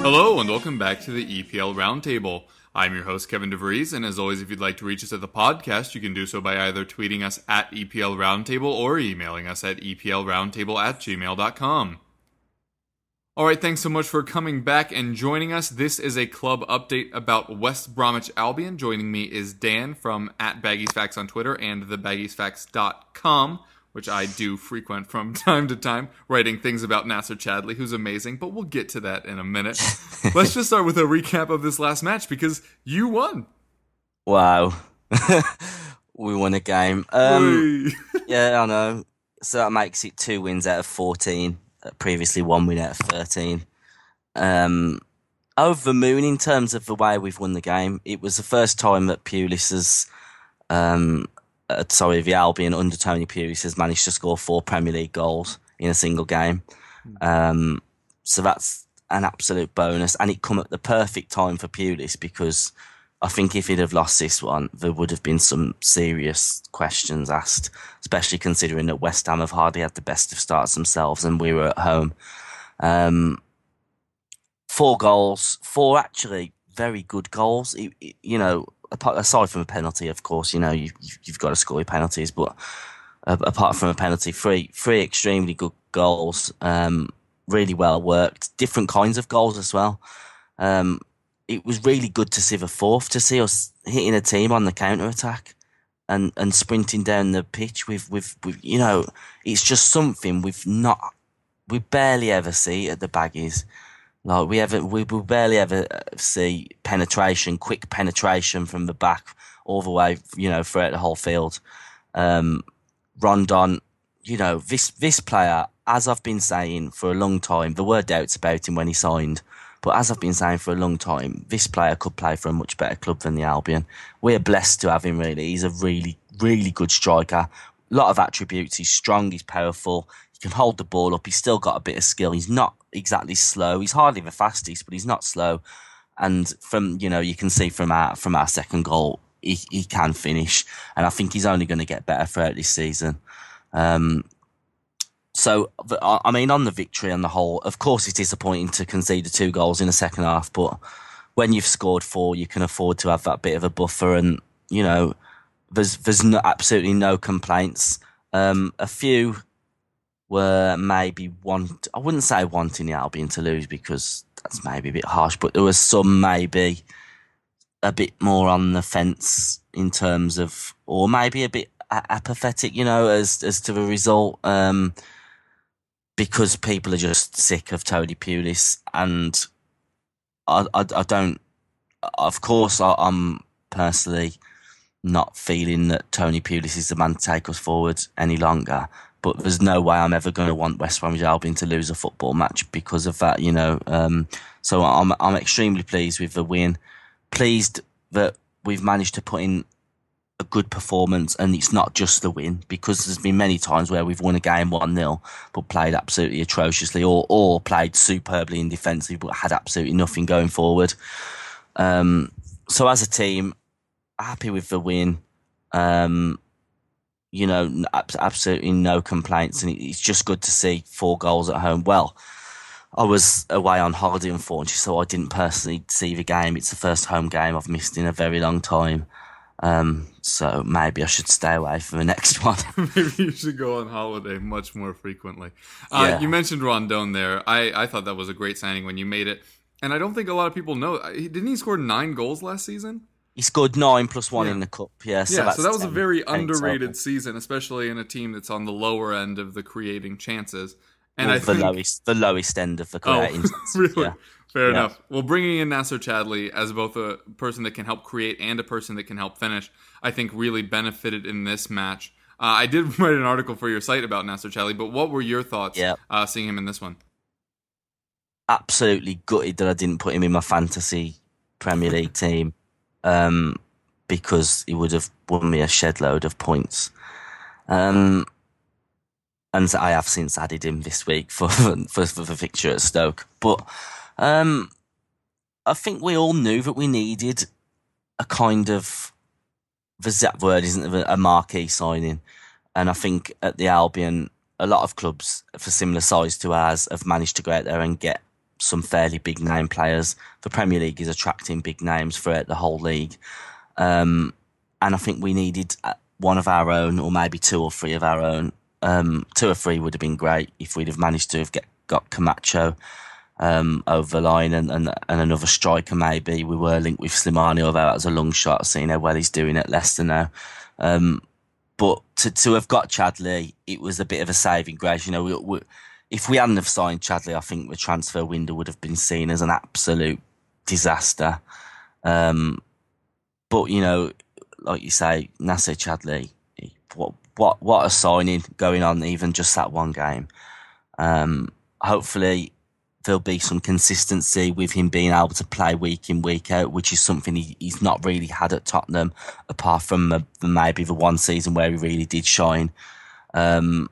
Hello and welcome back to the EPL Roundtable. I'm your host Kevin DeVries, and as always, if you'd like to reach us at the podcast, you can do so by either tweeting us at EPL Roundtable or emailing us at EPLRoundtable at gmail.com. Alright, thanks so much for coming back and joining us. This is a club update about West Bromwich Albion. Joining me is Dan from at Baggies Facts on Twitter and thebaggiesfacts.com, which I do frequent from time to time, writing things about Nacer Chadli, who's amazing, but we'll get to that in a minute. Let's just start with a recap of this last match because you won. Wow. we won a game. Um, yeah, I know. So that makes it two wins out of 14. Uh, Previously, one win out of 13. Um, over the moon in terms of the way we've won the game. It was the first time that Pulis has, um, uh, sorry, the Albion under Tony Pulis has managed to score four Premier League goals in a single game. Um, so that's an absolute bonus, and it come at the perfect time for Pulis because I think if he'd have lost this one, there would have been some serious questions asked, especially considering that West Ham have hardly had the best of starts themselves, and we were at home. Um, four goals, four actually very good goals. It- it- you know, aside from a penalty, of course, you know you, you've, got to score your penalties, but uh, apart from a penalty, three three extremely good goals. Um, really well worked. Different kinds of goals as well. Um, it was really good to see the fourth, to see us hitting a team on the counter attack and, and sprinting down the pitch with, with, with, you know, it's just something we've not, we barely ever see at the baggies. Like we ever, we will barely ever uh, see penetration, quick penetration from the back all the way, you know, throughout the whole field. Um, Rondon, you know, this this player, as I've been saying for a long time, there were doubts about him when he signed, but as I've been saying for a long time, this player could play for a much better club than the Albion. We're blessed to have him. Really, he's a really really good striker. A lot of attributes. He's strong. He's powerful. He can hold the ball up. He's still got a bit of skill. He's not exactly slow. He's hardly the fastest, but he's not slow. And from you know, you can see from our from our second goal, he, he can finish, and I think he's only going to get better throughout this season. Um, so, I mean, on the victory on the whole, of course, it's disappointing to concede the two goals in the second half, but when you've scored four, you can afford to have that bit of a buffer, and you know, there's there's no, absolutely no complaints. Um, a few were maybe want I wouldn't say wanting the Albion to lose because that's maybe a bit harsh, but there was some maybe a bit more on the fence in terms of, or maybe a bit apathetic, you know, as as to the result, um, because people are just sick of Tony Pulis, and I, I, I don't. Of course, I, I'm personally not feeling that Tony Pulis is the man to take us forward any longer. But there's no way I'm ever going to want West Bromwich Albion to lose a football match because of that, you know. Um, so I'm I'm extremely pleased with the win. Pleased that we've managed to put in a good performance and it's not just the win because there's been many times where we've won a game 1 0 but played absolutely atrociously or, or played superbly in defensive but had absolutely nothing going forward. Um, so as a team, happy with the win. Um, you know, absolutely no complaints, and it's just good to see four goals at home. Well, I was away on holiday, unfortunately, so I didn't personally see the game. It's the first home game I've missed in a very long time. Um, so maybe I should stay away for the next one. Maybe you should go on holiday much more frequently. Uh, Yeah. You mentioned Rondon there. I, I thought that was a great signing when you made it. And I don't think a lot of people know. uh, Didn't he score nine goals last season? He scored nine plus one Yeah. in the cup. Yeah, so, yeah, so that was a very underrated season, especially in a team that's on the lower end of the creating chances. And Well, I the think, lowest, the lowest end of the creating. oh, creating. really? yeah. Fair enough. Well, bringing in Nacer Chadli as both a person that can help create and a person that can help finish, I think really benefited in this match. Uh, I did write an article for your site about Nacer Chadli, but what were your thoughts uh, seeing him in this one? absolutely gutted that I didn't put him in my fantasy Premier League team um, because he would have won me a shed load of points. Um, and I have since added him this week for for, for the fixture at Stoke. But um, I think we all knew that we needed a kind of the that word isn't a marquee signing, and I think at the Albion, a lot of clubs for similar size to ours have managed to go out there and get some fairly big name players. The Premier League is attracting big names throughout the whole league, um, and I think we needed uh, one of our own, or maybe two or three of our own. Um, two or three would have been great if we'd have managed to have get got Camacho um, over the line and, and and another striker maybe. We were linked with Slimani, although that was a long shot, seeing how well he's doing at Leicester now. Um, but to to have got Chadli, it was a bit of a saving grace. You know, we, we, if we hadn't have signed Chadli, I think the transfer window would have been seen as an absolute disaster. Um, but you know, like you say, Nacer Chadli, what what what a signing going on, even just that one game. Um, hopefully, there'll be some consistency with him being able to play week in week out, which is something he, he's not really had at Tottenham, apart from maybe the one season where he really did shine. Um,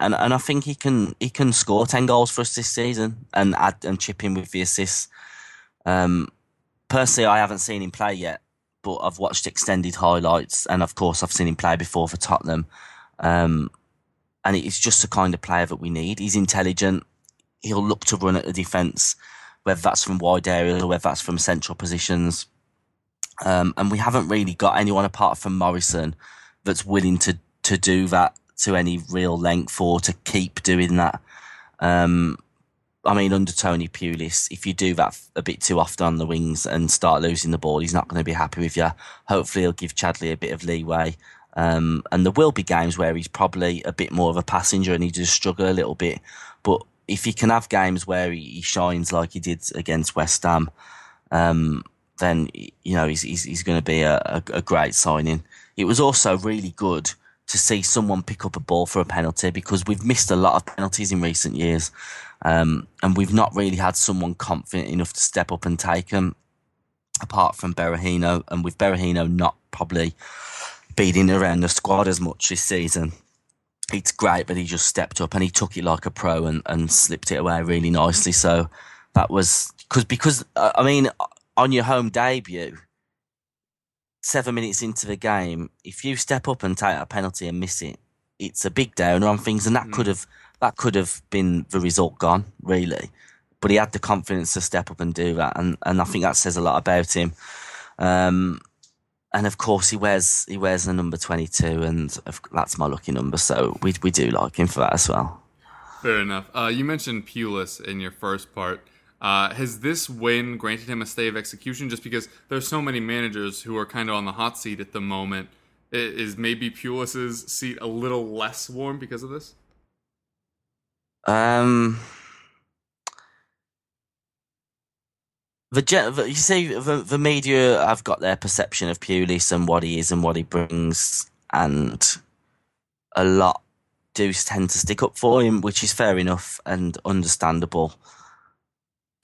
and and I think he can he can score ten goals for us this season and add and chip in with the assists. Um, personally, I haven't seen him play yet, but I've watched extended highlights, and of course, I've seen him play before for Tottenham. Um, and it's just the kind of player that we need. He's intelligent. He'll look to run at the defence, whether that's from wide areas or whether that's from central positions. Um, and we haven't really got anyone apart from Morrison that's willing to to do that to any real length or to keep doing that. Um, I mean, under Tony Pulis, if you do that a bit too often on the wings and start losing the ball, he's not going to be happy with you. Hopefully, he'll give Chadli a bit of leeway. Um, and there will be games where he's probably a bit more of a passenger and he does struggle a little bit. But if he can have games where he, shines like he did against West Ham, um, then you know he's he's, he's going to be a, a, a great signing. It was also really good to see someone pick up a ball for a penalty because we've missed a lot of penalties in recent years, um, and we've not really had someone confident enough to step up and take them. Apart from Berahino, and with Berahino not probably beating around the squad as much this season, it's great that he just stepped up and he took it like a pro and, and slipped it away really nicely. So that was cause, because, uh, I mean, on your home debut, seven minutes into the game, if you step up and take a penalty and miss it, it's a big downer on things, and that could have that could have been the result gone really. But he had the confidence to step up and do that, and, and I think that says a lot about him. Um, and of course, he wears he wears the number twenty two, and that's my lucky number. So we we do like him for that as well. Fair enough. Uh, you mentioned Pulis in your first part. Uh, has this win granted him a stay of execution? Just because there's so many managers who are kind of on the hot seat at the moment, is maybe Pulis's seat a little less warm because of this? Um, the, the you see, the, the media have got their perception of Pulis and what he is and what he brings, and a lot do tend to stick up for him, which is fair enough and understandable,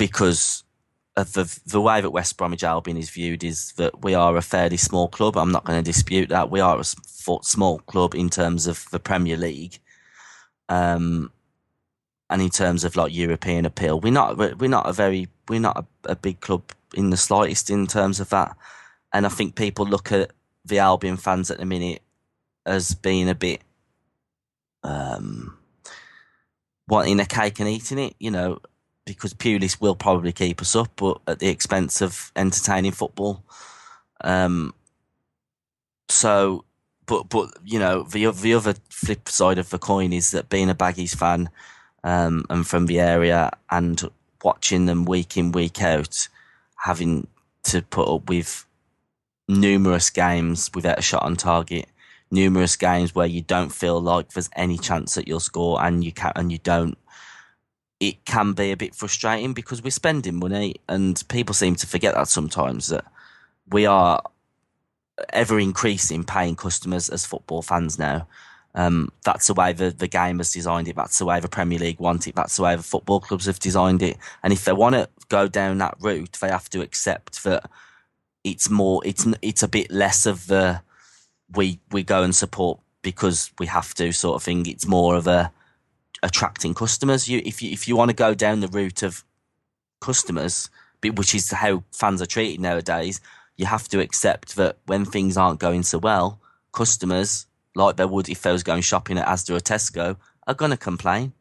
because of the the way that West Bromwich Albion is viewed is that we are a fairly small club. I'm not going to dispute that. We are a small club in terms of the Premier League. Um, and in terms of like European appeal, we're not we're not a very we're not a, a big club in the slightest in terms of that. And I think people look at the Albion fans at the minute as being a bit um, wanting a cake and eating it, you know, because Pulis will probably keep us up, but at the expense of entertaining football. Um, so, but but you know the the other flip side of the coin is that being a Baggies fan um, and from the area and watching them week in week out, having to put up with numerous games without a shot on target, numerous games where you don't feel like there's any chance that you'll score and you can and you don't. It can be a bit frustrating because we're spending money, and people seem to forget that sometimes that we are ever increasing paying customers as football fans now. Um, that's the way the, the game has designed it. That's the way the Premier League want it. That's the way the football clubs have designed it. And if they want to go down that route, they have to accept that it's more, it's it's a bit less of the we we go and support because we have to sort of thing. It's more of a attracting customers. You if you if you want to go down the route of customers, which is how fans are treated nowadays, you have to accept that when things aren't going so well, customers like they would if they was going shopping at Asda or Tesco, are to complain.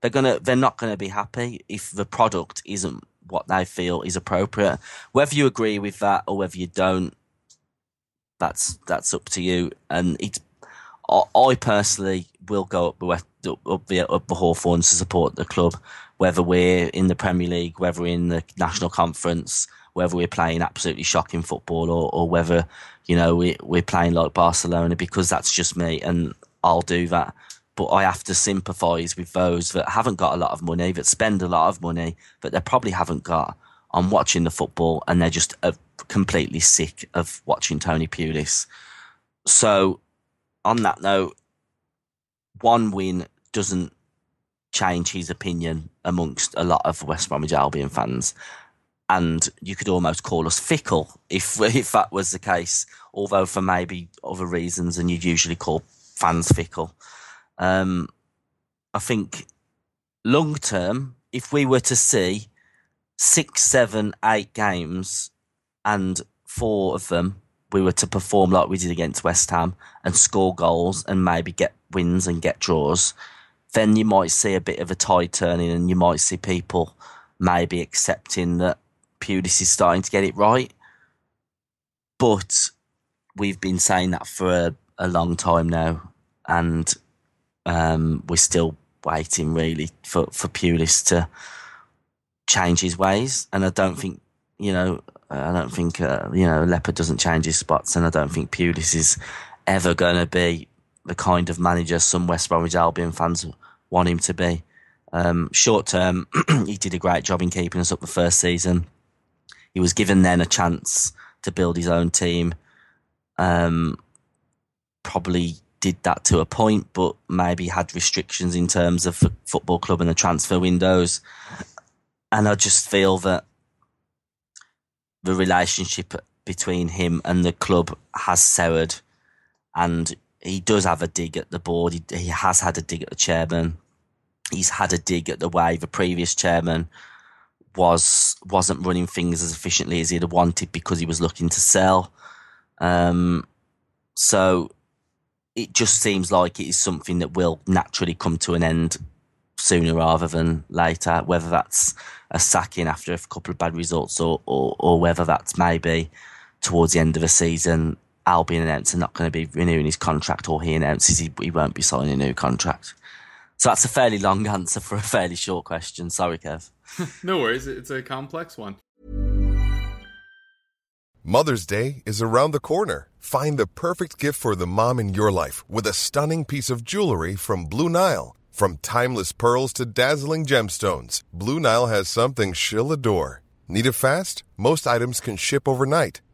They're gonna, they're not to be happy if the product isn't what they feel is appropriate. Whether you agree with that or whether you don't, that's that's up to you. And it's, I, personally will go up West, up the up the Hawthorns to support the club, whether we're in the Premier League, whether we're in the National Conference, whether we're playing absolutely shocking football or, or whether you know, we, we're playing like Barcelona because that's just me and I'll do that. But I have to sympathise with those that haven't got a lot of money, that spend a lot of money, but they probably haven't got on watching the football and they're just uh, completely sick of watching Tony Pulis. So, on that note, one win doesn't change his opinion amongst a lot of West Bromwich Albion fans and you could almost call us fickle if if that was the case. Although for maybe other reasons, and you'd usually call fans fickle. Um, I think long term, if we were to see six, seven, eight games, and four of them we were to perform like we did against West Ham and score goals and maybe get wins and get draws, then you might see a bit of a tide turning and you might see people maybe accepting that Pulis is starting to get it right. But we've been saying that for a, a long time now, and um, we're still waiting really for, for Pulis to change his ways. And I don't think, you know, I don't think, uh, you know, Leopard doesn't change his spots, and I don't think Pulis is ever going to be the kind of manager some West Bromwich Albion fans want him to be. Um, short term, he did a great job in keeping us up the first season. He was given then a chance to build his own team. Um, probably did that to a point, but maybe had restrictions in terms of football club and the transfer windows. And I just feel that the relationship between him and the club has soured, and he does have a dig at the board. He, he has had a dig at the chairman. He's had a dig at the way the previous chairman was wasn't running things as efficiently as he'd have wanted because he was looking to sell. Um, so it just seems like it is something that will naturally come to an end sooner rather than later. Whether that's a sacking after a couple of bad results, or or, or whether that's maybe towards the end of the season, Albion announcing not going to be renewing his contract, or he announces he, he won't be signing a new contract. So that's a fairly long answer for a fairly short question. Sorry, Kev. no worries. It's a complex one. Mother's Day is around the corner. Find the perfect gift for the mom in your life with a stunning piece of jewelry from Blue Nile. From timeless pearls to dazzling gemstones, Blue Nile has something she'll adore. Need it fast? Most items can ship overnight.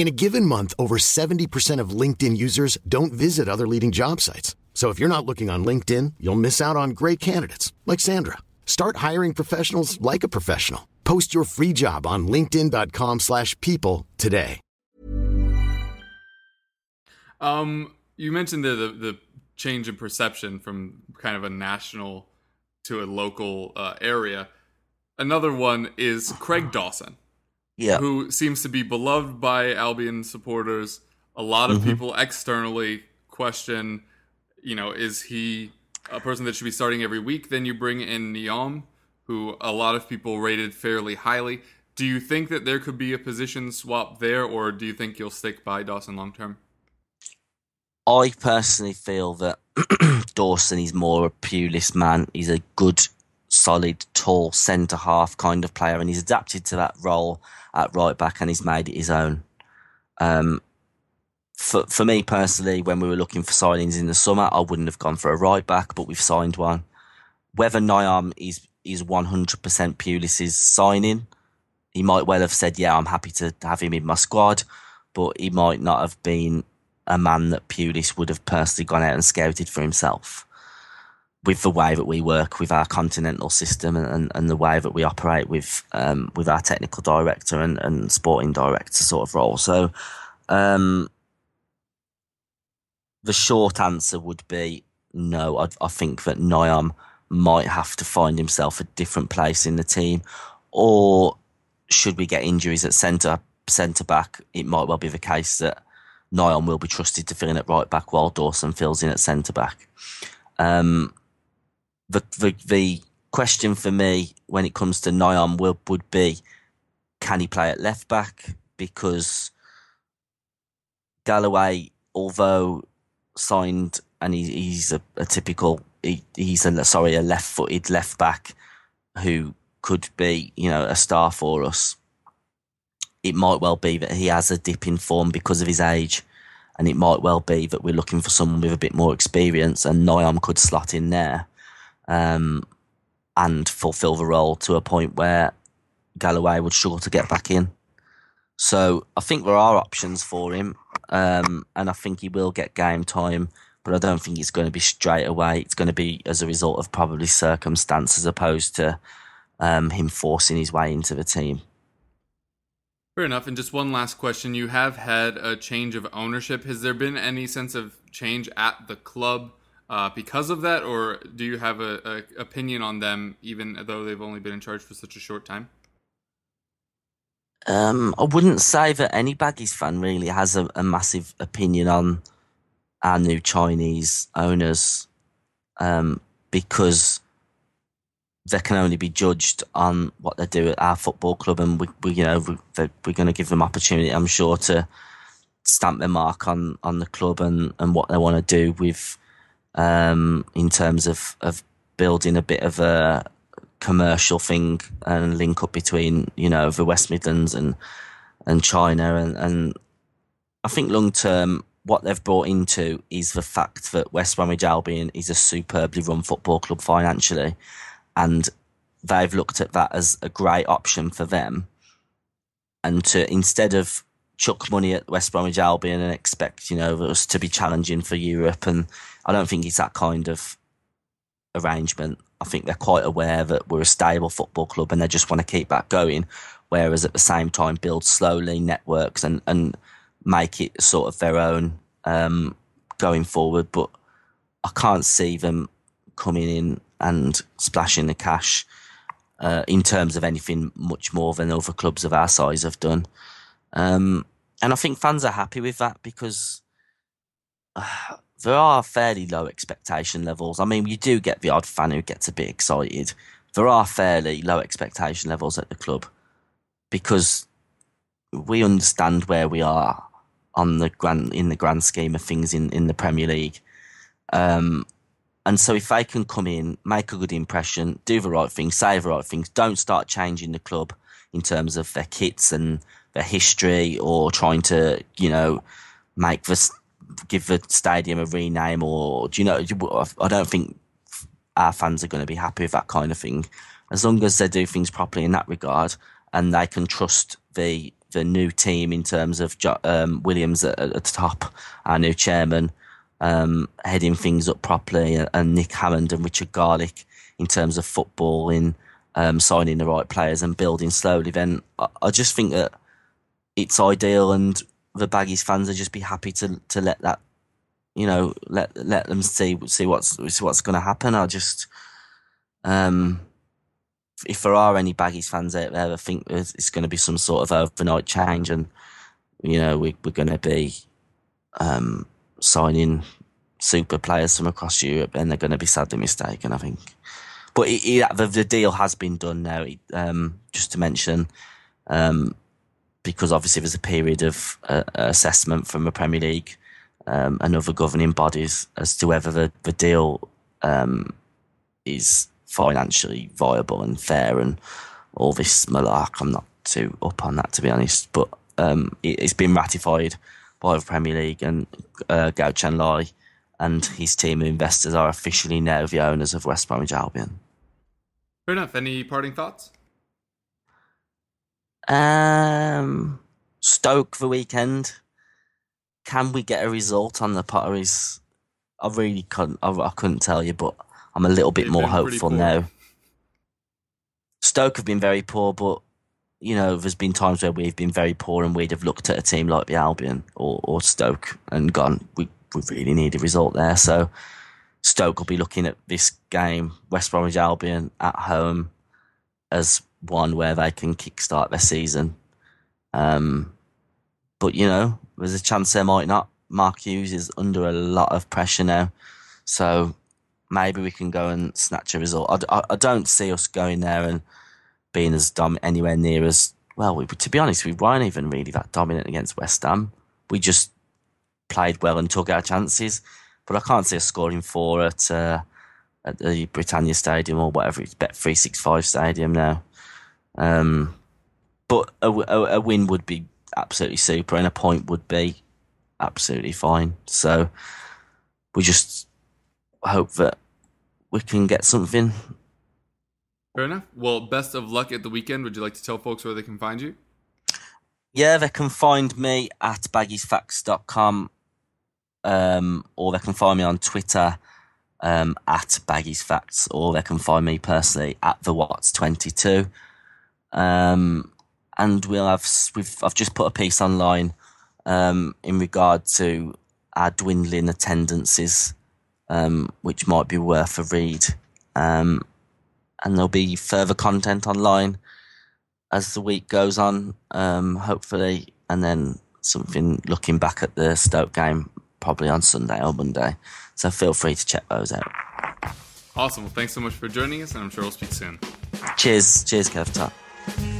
In a given month, over 70% of LinkedIn users don't visit other leading job sites. So if you're not looking on LinkedIn, you'll miss out on great candidates like Sandra. Start hiring professionals like a professional. Post your free job on linkedin.com/people today. Um you mentioned the, the, the change in perception from kind of a national to a local uh, area. Another one is Craig Dawson. Yeah. Who seems to be beloved by Albion supporters. A lot of mm-hmm. people externally question you know, is he a person that should be starting every week? Then you bring in Nyom, who a lot of people rated fairly highly. Do you think that there could be a position swap there, or do you think you'll stick by Dawson long term? I personally feel that Dawson is more a Pulis man. He's a good, solid, tall centre half kind of player, and he's adapted to that role at right back and he's made it his own. Um, for for me personally, when we were looking for signings in the summer, I wouldn't have gone for a right back, but we've signed one. Whether Nyom is is one hundred percent Pulis's signing, he might well have said, "Yeah, I'm happy to have him in my squad," but he might not have been a man that Pulis would have personally gone out and scouted for himself. With the way that we work with our continental system and, and, the way that we operate with um, with our technical director and, and sporting director sort of role. So um, the short answer would be no. I, I think that Nyom might have to find himself a different place in the team, or should we get injuries at centre centre back, it might well be the case that Nyom will be trusted to fill in at right back while Dawson fills in at centre back. Um, the, the the question for me when it comes to Nyom will would be, can he play at left back? Because Galloway, although signed and he, he's a, a typical he, he's a sorry a left-footed left back who could be you know a star for us. It might well be that he has a dip in form because of his age, and it might well be that we're looking for someone with a bit more experience, and Nyom could slot in there, um, and fulfil the role to a point where Galloway would struggle to get back in. So I think there are options for him, um, and I think he will get game time, but I don't think it's going to be straight away. It's going to be as a result of probably circumstance as opposed to um, him forcing his way into the team. Fair enough. And just one last question. You have had a change of ownership. Has there been any sense of change at the club uh, because of that, or do you have a, a opinion on them, even though they've only been in charge for such a short time? Um, I wouldn't say that any Baggies fan really has a, a massive opinion on our new Chinese owners um, because they can only be judged on what they do at our football club, and we, we you know, we, we're going to give them opportunity, I'm sure, to stamp their mark on on the club and and what they want to do with um, in terms of of building a bit of a commercial thing and link up between you know the West Midlands and and China. And and I think long term what they've brought into is the fact that West Bromwich Albion is a superbly run football club financially. And they've looked at that as a great option for them. And to instead of chuck money at West Bromwich Albion and expect you know us to be challenging for Europe and I don't think it's that kind of arrangement I think they're quite aware that we're a stable football club and they just want to keep that going. Whereas at the same time, build slowly networks and, and make it sort of their own um, going forward. But I can't see them coming in and splashing the cash uh, in terms of anything much more than other clubs of our size have done. Um, and I think fans are happy with that because uh, there are fairly low expectation levels. I mean, you do get the odd fan who gets a bit excited. There are fairly low expectation levels at the club because we understand where we are on the grand in the grand scheme of things in, in the Premier League. Um, and so if they can come in, make a good impression, do the right thing, say the right things, don't start changing the club in terms of their kits and their history or trying to, you know, make the give the stadium a rename or do you know? I don't think our fans are going to be happy with that kind of thing. As long as they do things properly in that regard and they can trust the the new team in terms of um, Williams at, at, the top, our new chairman, um, heading things up properly, and, Nick Hammond and Richard Garlick in terms of football, in um, signing the right players and building slowly. Then I, I just think that it's ideal and the Baggies fans will just be happy to to let that, you know, let let them see see what's see what's going to happen. I just, um, if there are any Baggies fans out there, I think it's going to be some sort of overnight change, and you know, we, we're going to be um, signing super players from across Europe, and they're going to be sadly mistaken. I think. but the, the deal has been done now. Um, just to mention, um, because obviously there's a period of uh, assessment from the Premier League um, and other governing bodies as to whether the, the deal um, is financially viable and fair and all this malark. I'm not too up on that to be honest, but um, it, has been ratified by the Premier League and uh, Guochuan Lai and his team of investors are officially now the owners of West Bromwich Albion. Fair enough. Any parting thoughts? Um, Stoke the weekend. Can we get a result on the Potteries? I really couldn't. I, I couldn't tell you, but I'm a little bit They've more hopeful now. Stoke have been very poor, but you know, there's been times where we've been very poor and we'd have looked at a team like the Albion or, or Stoke and gone, we, we really need a result there. So Stoke will be looking at this game, West Bromwich Albion at home, as one where they can kickstart their season. Um, but, you know, there's a chance they might not. Mark Hughes is under a lot of pressure now. So maybe we can go and snatch a result. I, I, I don't see us going there and being as dom anywhere near as well. We, to be honest, we weren't even really that dominant against West Ham. We just played well and took our chances. But I can't see us scoring four at uh, at the Britannia Stadium or whatever it's Bet three six five Stadium now. Um, but a, a, a win would be absolutely super, and a point would be absolutely fine. So we just hope that we can get something Fair enough. Well, best of luck at the weekend. Would you like to tell folks where they can find you? Yeah, they can find me at baggiesfacts.com um, or they can find me on Twitter um, at baggiesfacts or they can find me personally at the Watts22. Um, and we'll have, we've, I've just put a piece online um, in regard to our dwindling attendances, um, which might be worth a read. Um, and there'll be further content online as the week goes on, um, hopefully, and then something looking back at the Stoke game probably on Sunday or Monday. So feel free to check those out. Awesome. Well, thanks so much for joining us, and I'm sure we'll speak soon. Cheers. Cheers, Kev.